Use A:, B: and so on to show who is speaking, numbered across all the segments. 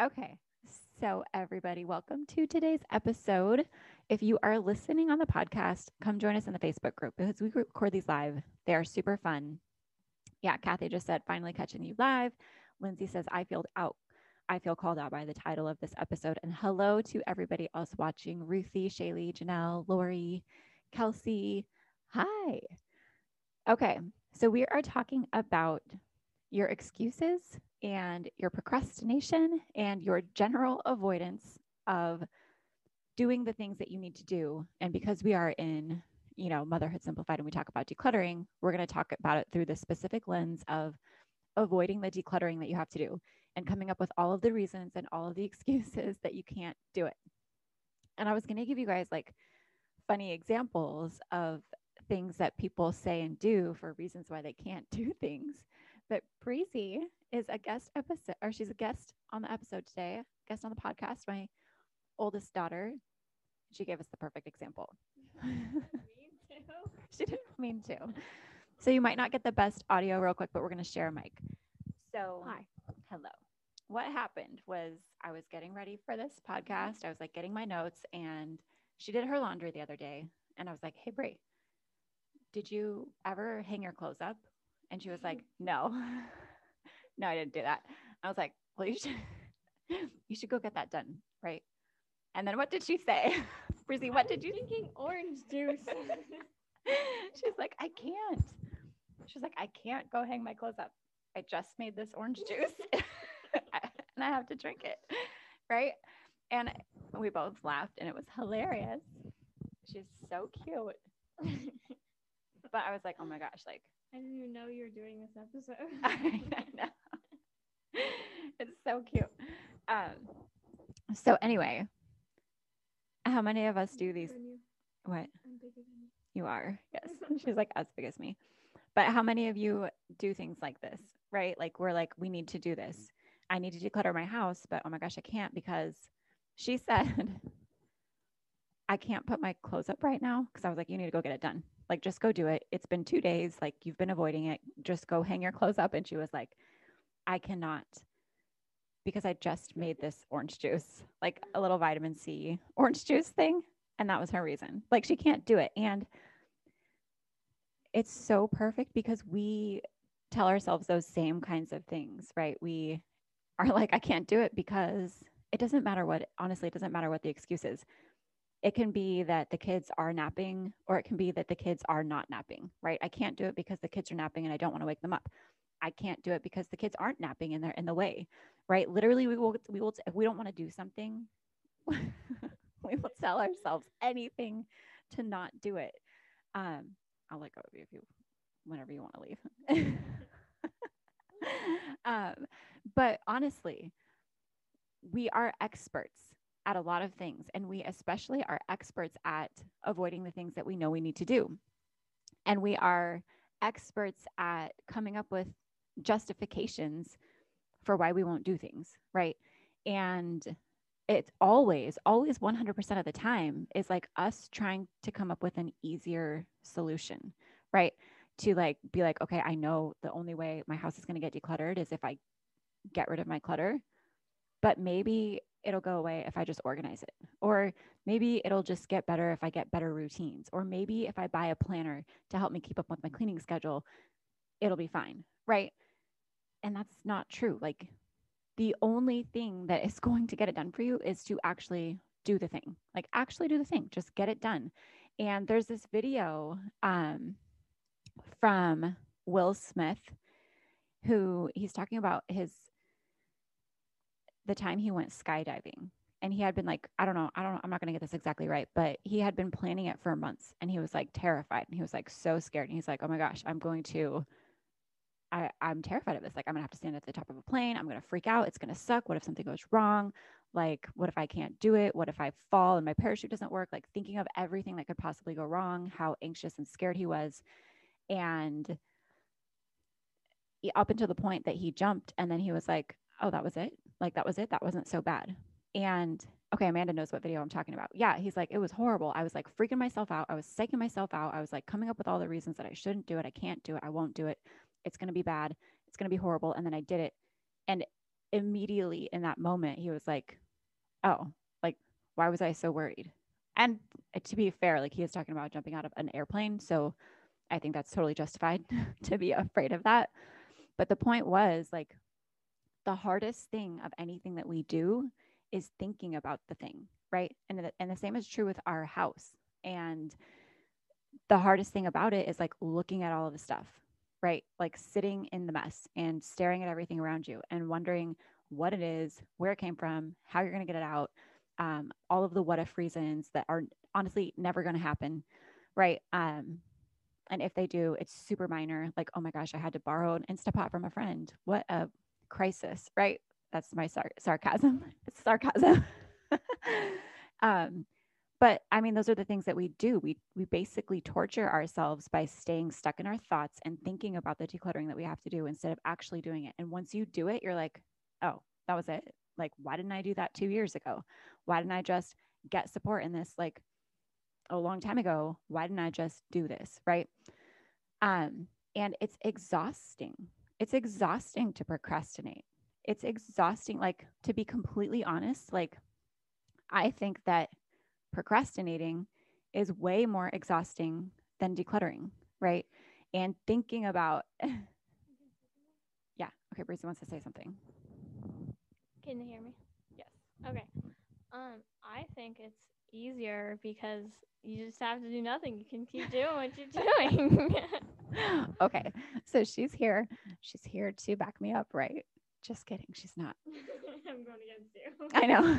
A: Okay. So, everybody, welcome to today's episode. If you are listening on the podcast, come join us in the Facebook group because we record these live. They are super fun. Yeah, Kathy just said, finally catching you live. Lindsay says, I feel out. I feel called out by the title of this episode. And hello to everybody else watching Ruthie, Shaylee, Janelle, Lori, Kelsey. Hi. Okay. So, we are talking about your excuses and your procrastination and your general avoidance of doing the things that you need to do. And because we are in, you know, Motherhood Simplified and we talk about decluttering, we're going to talk about it through the specific lens of avoiding the decluttering that you have to do and coming up with all of the reasons and all of the excuses that you can't do it. And I was going to give you guys like funny examples of things that people say and do for reasons why they can't do things. But Breezy is a guest episode, or she's a guest on the episode today, guest on the podcast, my oldest daughter. She gave us the perfect example. she didn't mean to. So you might not get the best audio real quick, but we're going to share a mic. So,
B: Hi.
A: hello. What happened was I was getting ready for this podcast. I was like getting my notes, and she did her laundry the other day. And I was like, hey, Brie, did you ever hang your clothes up? And she was like, no. No, I didn't do that. I was like, well, you should, you should go get that done. Right. And then what did she say? Brizzy, what did you
B: Drinking orange juice.
A: She's like, I can't. She's like, I can't go hang my clothes up. I just made this orange juice and I have to drink it. Right. And we both laughed and it was hilarious. She's so cute. but I was like, oh my gosh, like,
B: I didn't even know you were doing this episode.
A: I know. It's so cute. Um, so anyway, how many of us do these?
B: Bigger than you.
A: What
B: I'm bigger than you.
A: you are? Yes, she's like as big as me. But how many of you do things like this, right? Like we're like, we need to do this. I need to declutter my house, but oh my gosh, I can't because she said I can't put my clothes up right now because I was like, you need to go get it done. Like, just go do it. It's been two days. Like, you've been avoiding it. Just go hang your clothes up. And she was like, I cannot because I just made this orange juice, like a little vitamin C orange juice thing. And that was her reason. Like, she can't do it. And it's so perfect because we tell ourselves those same kinds of things, right? We are like, I can't do it because it doesn't matter what, honestly, it doesn't matter what the excuse is. It can be that the kids are napping, or it can be that the kids are not napping, right? I can't do it because the kids are napping and I don't want to wake them up. I can't do it because the kids aren't napping and they're in the way, right? Literally, we will, we will, if we don't want to do something, we will tell ourselves anything to not do it. Um, I'll let go of you if you, whenever you want to leave. um, but honestly, we are experts at a lot of things, and we especially are experts at avoiding the things that we know we need to do. And we are experts at coming up with justifications for why we won't do things, right? And it's always, always 100% of the time is like us trying to come up with an easier solution, right? To like be like, okay, I know the only way my house is going to get decluttered is if I get rid of my clutter. But maybe it'll go away if I just organize it. Or maybe it'll just get better if I get better routines. Or maybe if I buy a planner to help me keep up with my cleaning schedule, it'll be fine. Right. And that's not true. Like the only thing that is going to get it done for you is to actually do the thing. Like actually do the thing. Just get it done. And there's this video um, from Will Smith who he's talking about his the time he went skydiving and he had been like i don't know i don't know i'm not going to get this exactly right but he had been planning it for months and he was like terrified and he was like so scared and he's like oh my gosh i'm going to I, i'm terrified of this like i'm to have to stand at the top of a plane i'm to freak out it's to suck what if something goes wrong like what if i can't do it what if i fall and my parachute doesn't work like thinking of everything that could possibly go wrong how anxious and scared he was and up until the point that he jumped and then he was like oh that was it like that was it. That wasn't so bad. And okay, Amanda knows what video I'm talking about. Yeah, he's like, it was horrible. I was like freaking myself out. I was psyching myself out. I was like coming up with all the reasons that I shouldn't do it. I can't do it. I won't do it. It's going to be bad. It's going to be horrible. And then I did it. And immediately in that moment, he was like, oh, like, why was I so worried? And to be fair, like he was talking about jumping out of an airplane. So I think that's totally justified to be afraid of that. But the point was like, the hardest thing of anything that we do is thinking about the thing, right? And the, and the same is true with our house. And the hardest thing about it is like looking at all of the stuff, right? Like sitting in the mess and staring at everything around you and wondering what it is, where it came from, how you're going to get it out, um, all of the what if reasons that are honestly never going to happen, right? Um, and if they do, it's super minor. Like, oh my gosh, I had to borrow an Instapot from a friend. What a crisis, right? That's my sar- sarcasm. It's sarcasm. um, but I mean, those are the things that we do. We we basically torture ourselves by staying stuck in our thoughts and thinking about the decluttering that we have to do instead of actually doing it. And once you do it, you're like, oh, that was it. Like, why didn't I do that two years ago? Why didn't I just get support in this like a long time ago? Why didn't I just do this? Right. Um, and it's exhausting it's exhausting to procrastinate. It's exhausting. Like, to be completely honest, like, I think that procrastinating is way more exhausting than decluttering, right? And thinking about, yeah, okay, Breezy wants to say something.
B: Can you hear me?
A: Yes.
B: Okay. Um, I think it's easier because you just have to do nothing. You can keep doing what you're doing.
A: okay. So she's here. She's here to back me up, right? Just kidding. She's not.
B: I'm going against you.
A: I know.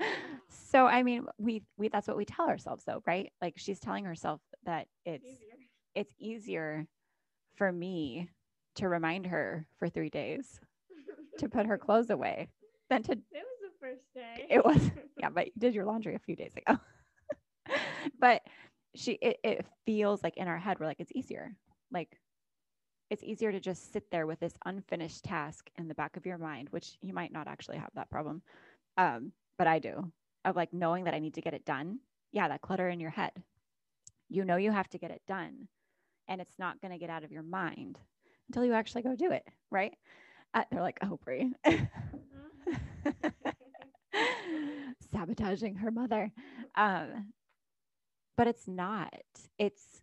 A: so I mean, we we that's what we tell ourselves though, right? Like she's telling herself that it's
B: Easier.
A: it's easier for me to remind her for 3 days to put her clothes away than to
B: It was the first day.
A: it was yeah, but you did your laundry a few days ago. but she it, it feels like in our head we're like it's easier like it's easier to just sit there with this unfinished task in the back of your mind which you might not actually have that problem um, but i do of like knowing that i need to get it done yeah that clutter in your head you know you have to get it done and it's not going to get out of your mind until you actually go do it right uh, they're like oh Brie. sabotaging her mother um, but it's not. It's,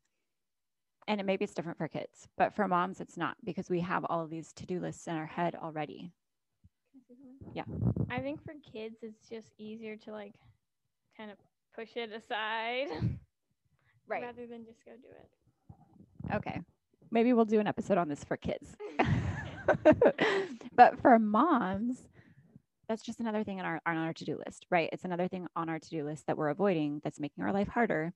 A: and it maybe it's different for kids, but for moms, it's not because we have all these to do lists in our head already. Yeah.
B: I think for kids, it's just easier to like kind of push it aside right rather than just go do it.
A: Okay. Maybe we'll do an episode on this for kids. but for moms, that's just another thing on our on our to-do list, right? It's another thing on our to-do list that we're avoiding that's making our life harder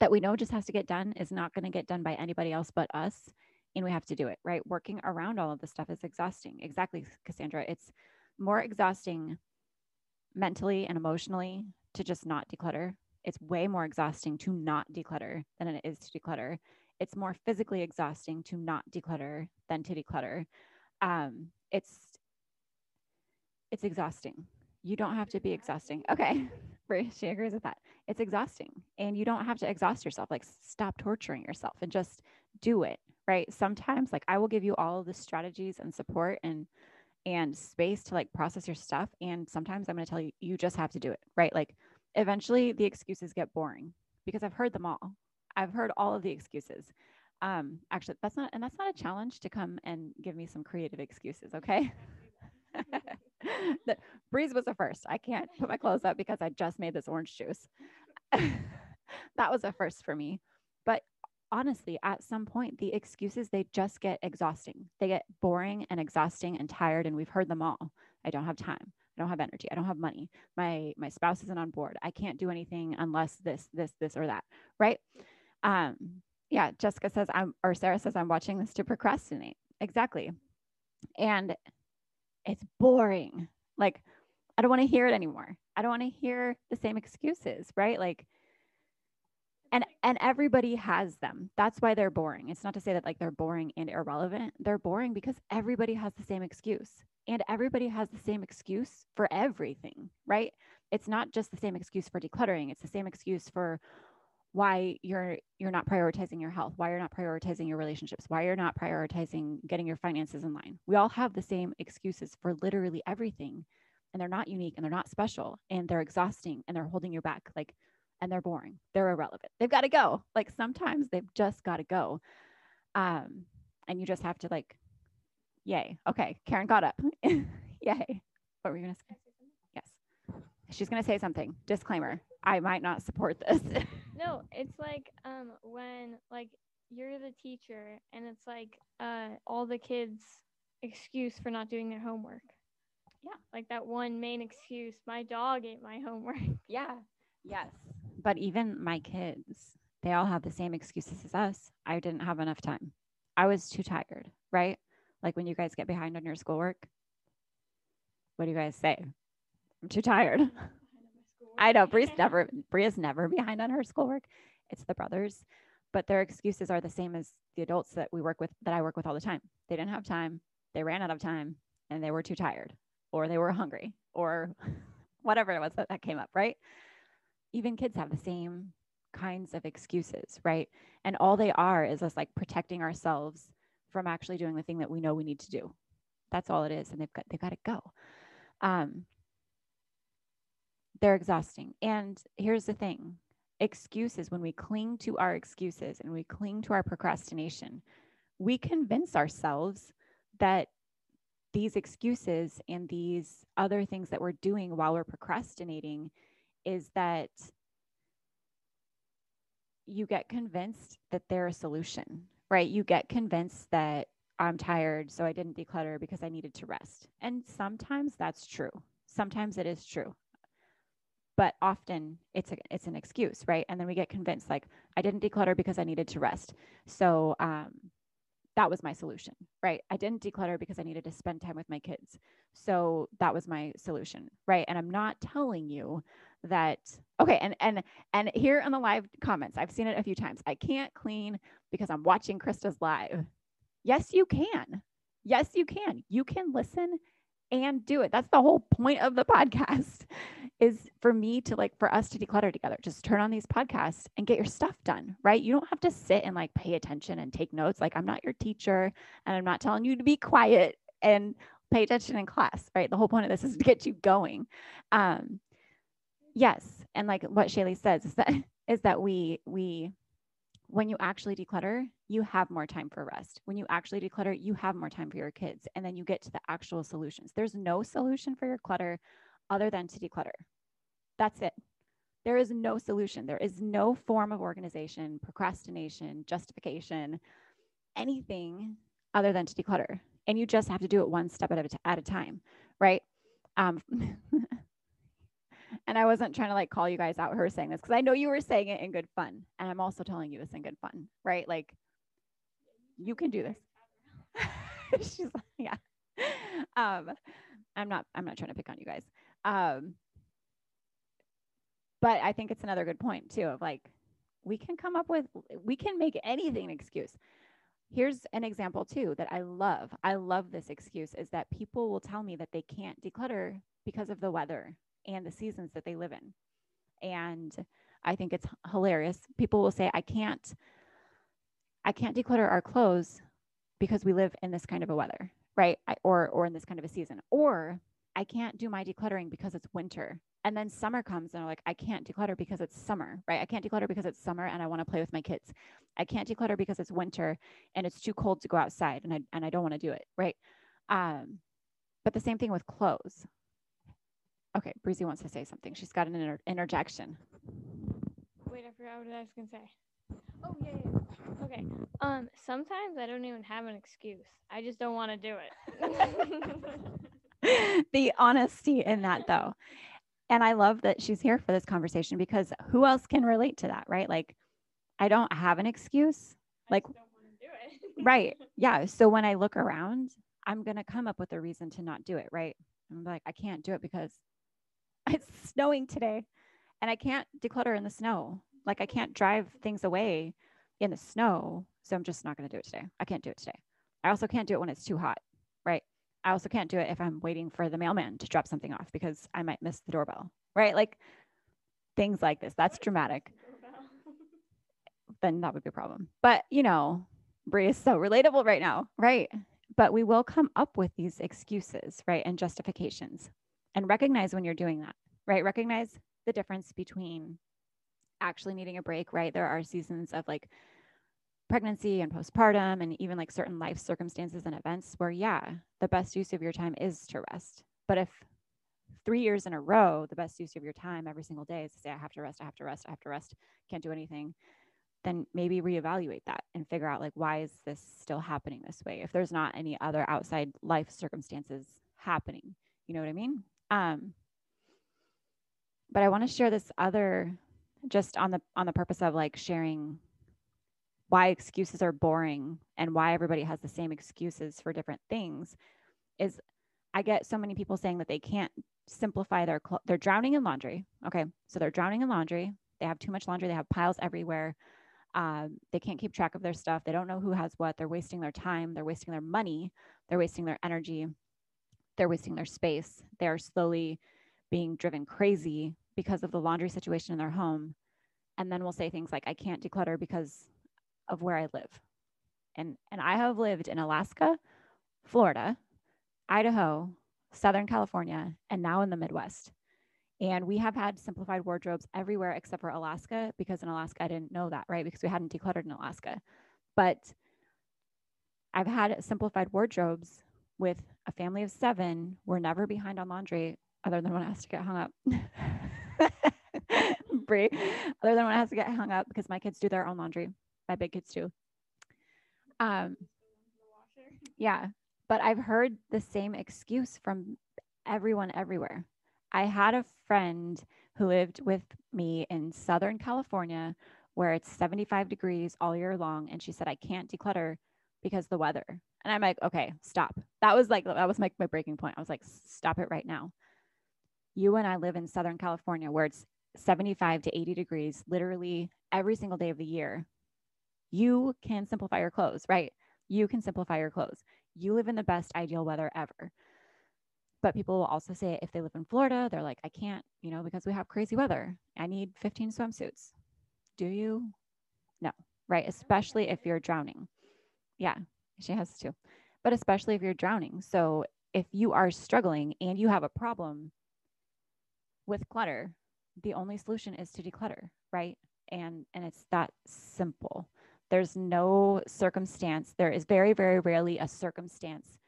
A: that we know just has to get done is not going to get done by anybody else but us and we have to do it, right? Working around all of this stuff is exhausting. Exactly, Cassandra. It's more exhausting mentally and emotionally to just not declutter. It's way more exhausting to not declutter than it is to declutter. It's more physically exhausting to not declutter than to declutter. Um, it's it's exhausting. You don't have to be exhausting. Okay. She agrees with that. It's exhausting and you don't have to exhaust yourself. Like stop torturing yourself and just do it. Right. Sometimes like I will give you all the strategies and support and and space to like process your stuff. And sometimes I'm going to tell you, you just have to do it, right? Like eventually the excuses get boring because I've heard them all. I've heard all of the excuses. Um, actually, that's not, and that's not a challenge to come and give me some creative excuses, okay? the, Breeze was the first. I can't put my clothes up because I just made this orange juice. that was a first for me. But honestly, at some point, the excuses they just get exhausting. They get boring and exhausting and tired, and we've heard them all. I don't have time. I don't have energy. I don't have money. My my spouse isn't on board. I can't do anything unless this, this, this, or that. Right? Um, yeah, Jessica says I'm or Sarah says I'm watching this to procrastinate. Exactly. And it's boring. Like, I don't want to hear it anymore. I don't want to hear the same excuses, right? Like, and and everybody has them. That's why they're boring. It's not to say that like they're boring and irrelevant. They're boring because everybody has the same excuse. And everybody has the same excuse for everything, right? It's not just the same excuse for decluttering. It's the same excuse for why you're you're not prioritizing your health why you're not prioritizing your relationships why you're not prioritizing getting your finances in line we all have the same excuses for literally everything and they're not unique and they're not special and they're exhausting and they're holding you back like and they're boring they're irrelevant they've got to go like sometimes they've just got to go um and you just have to like yay okay karen got up yay what were you gonna say yes she's gonna say something disclaimer I might not support this.
B: no, it's like um when like you're the teacher and it's like uh all the kids excuse for not doing their homework.
A: Yeah.
B: Like that one main excuse, my dog ate my homework.
A: Yeah. Yes. But even my kids, they all have the same excuses as us. I didn't have enough time. I was too tired, right? Like when you guys get behind on your schoolwork, what do you guys say? I'm too tired. I know Bree's never Bria's never behind on her schoolwork. It's the brothers, but their excuses are the same as the adults that we work with that I work with all the time. They didn't have time, they ran out of time, and they were too tired, or they were hungry, or whatever it was that, that came up, right? Even kids have the same kinds of excuses, right? And all they are is us like protecting ourselves from actually doing the thing that we know we need to do. That's all it is. And they've got they've got to go. Um, they're exhausting. And here's the thing excuses, when we cling to our excuses and we cling to our procrastination, we convince ourselves that these excuses and these other things that we're doing while we're procrastinating is that you get convinced that they're a solution, right? You get convinced that I'm tired, so I didn't declutter because I needed to rest. And sometimes that's true. Sometimes it is true but often it's a, it's an excuse right and then we get convinced like i didn't declutter because i needed to rest so um, that was my solution right i didn't declutter because i needed to spend time with my kids so that was my solution right and i'm not telling you that okay and and and here in the live comments i've seen it a few times i can't clean because i'm watching krista's live yes you can yes you can you can listen and do it. That's the whole point of the podcast is for me to like for us to declutter together. Just turn on these podcasts and get your stuff done, right? You don't have to sit and like pay attention and take notes. Like I'm not your teacher and I'm not telling you to be quiet and pay attention in class, right? The whole point of this is to get you going. Um yes, and like what Shaylee says is that is that we we when you actually declutter, you have more time for rest. When you actually declutter, you have more time for your kids. And then you get to the actual solutions. There's no solution for your clutter other than to declutter. That's it. There is no solution. There is no form of organization, procrastination, justification, anything other than to declutter. And you just have to do it one step at a, at a time, right? Um, And I wasn't trying to like call you guys out her saying this because I know you were saying it in good fun. And I'm also telling you this in good fun, right? Like you can do this. She's like, yeah. Um, I'm not, I'm not trying to pick on you guys. Um, but I think it's another good point too of like, we can come up with, we can make anything an excuse. Here's an example too that I love. I love this excuse is that people will tell me that they can't declutter because of the weather and the seasons that they live in. And I think it's hilarious. People will say, I can't, I can't declutter our clothes because we live in this kind of a weather, right? I, or or in this kind of a season. Or I can't do my decluttering because it's winter. And then summer comes and I'm like, I can't declutter because it's summer, right? I can't declutter because it's summer and I want to play with my kids. I can't declutter because it's winter and it's too cold to go outside and I and I don't want to do it, right? Um, but the same thing with clothes. Okay, Breezy wants to say something. She's got an inter- interjection.
B: Wait, I forgot what I was gonna say. Oh yeah, yeah. Okay. Um, sometimes I don't even have an excuse. I just don't want to do
A: it. the honesty in that though. And I love that she's here for this conversation because who else can relate to that, right? Like I don't have an excuse. Like don't want to do it. right. Yeah. So when I look around, I'm going to come up with a reason to not do it, right? I'm like I can't do it because it's snowing today and I can't declutter in the snow. Like I can't drive things away in the snow. So I'm just not going to do it today. I can't do it today. I also can't do it when it's too hot, right? I also can't do it if I'm waiting for the mailman to drop something off because I might miss the doorbell, right? Like things like this. That's dramatic. then that would be a problem. But, you know, Brie is so relatable right now, right? But we will come up with these excuses, right? And justifications and recognize when you're doing that, right? Recognize the difference between actually needing a break, right? There are seasons of like pregnancy and postpartum and even like certain life circumstances and events where, yeah, the best use of your time is to rest. But if three years in a row, the best use of your time every single day is to say, I have to rest, I have to rest, I have to rest, can't do anything, then maybe reevaluate that and figure out like, why is this still happening this way? If there's not any other outside life circumstances happening, you know what I mean? Um, but I want to share this other just on the on the purpose of like sharing why excuses are boring and why everybody has the same excuses for different things is I get so many people saying that they can't simplify their cl- they're drowning in laundry. Okay, so they're drowning in laundry. They have too much laundry. They have piles everywhere. Um, they can't keep track of their stuff. They don't know who has what. They're wasting their time. They're wasting their money. They're wasting their energy. They're wasting their space. They are slowly being driven crazy because of the laundry situation in their home. And then we'll say things like, I can't declutter because of where I live. And, and I have lived in Alaska, Florida, Idaho, Southern California, and now in the Midwest. And we have had simplified wardrobes everywhere except for Alaska because in Alaska, I didn't know that, right? Because we hadn't decluttered in Alaska. But I've had simplified wardrobes with a family of seven. We're never behind on laundry other than when it has to get hung up. Brie, other than when it has to get hung up because my kids do their own laundry. My big kids too. Um, yeah, but I've heard the same excuse from everyone everywhere. I had a friend who lived with me in Southern California where it's 75 degrees all year long. And she said, I can't declutter because the weather. And I'm like, okay, stop. That was like, that was my, my breaking point. I was like, stop it right now you and I live in Southern California where it's 75 to 80 degrees literally every single day of the year. You can simplify your clothes, right? You can simplify your clothes. You live in the best ideal weather ever. But people will also say if they live in Florida, they're like, I can't, you know, because we have crazy weather. I need 15 swimsuits. Do you? No, right? Especially if you're drowning. Yeah, she has to. But especially if you're drowning. So if you are struggling and you have a problem, with clutter, the only solution is to declutter, right? And and it's that simple. There's no circumstance. There is very very rarely a circumstance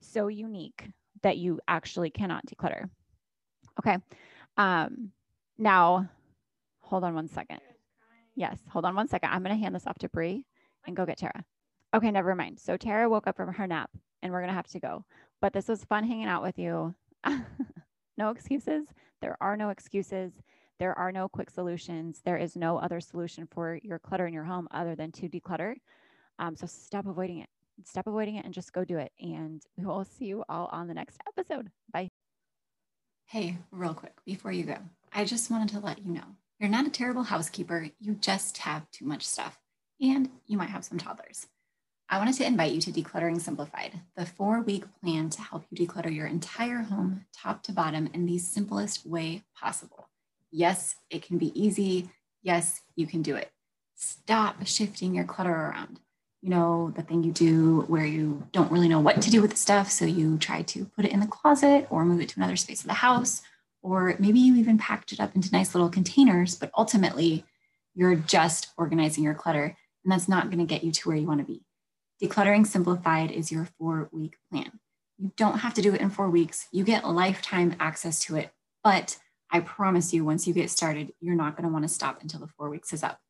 A: so unique that you actually cannot declutter. Okay. Um now hold on one second. Yes, hold on one second. I'm going to hand this off to Brie and go get Tara. Okay, never mind. So Tara woke up from her nap and we're going to have to go. But this was fun hanging out with you. no excuses. There are no excuses. There are no quick solutions. There is no other solution for your clutter in your home other than to declutter. Um, so stop avoiding it. Stop avoiding it and just go do it. And we will see you all on the next episode. Bye.
C: Hey, real quick before you go, I just wanted to let you know you're not a terrible housekeeper. You just have too much stuff, and you might have some toddlers. I wanted to invite you to Decluttering Simplified, the four week plan to help you declutter your entire home top to bottom in the simplest way possible. Yes, it can be easy. Yes, you can do it. Stop shifting your clutter around.
A: you know, the thing you do where you don't really know what to do with the stuff. So you try to put it in the closet or move it to another space of the house, or maybe you even packed it up into nice little containers, but ultimately you're just organizing your clutter and that's not going to get you to where you want to be. Decluttering Simplified is your four week plan. You don't have to do it in four weeks, you get lifetime access to it. But I promise you, once you get started, you're not going to want to stop until the four weeks is up.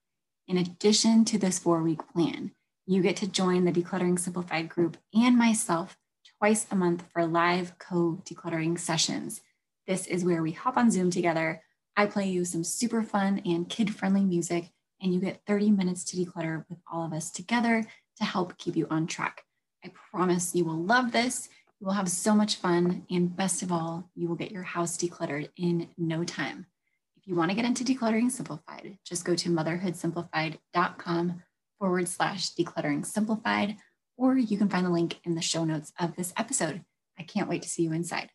A: In addition to this four week plan, you get to join the Decluttering Simplified group and myself twice a month for live co decluttering sessions. This is where we hop on Zoom together. I play you some super fun and kid friendly music, and you get 30 minutes to declutter with all of us together to help keep you on track. I promise you will love this. You will have so much fun. And best of all, you will get your house decluttered in no time. If you want to get into Decluttering Simplified, just go to motherhoodsimplified.com forward slash decluttering simplified, or you can find the link in the show notes of this episode. I can't wait to see you inside.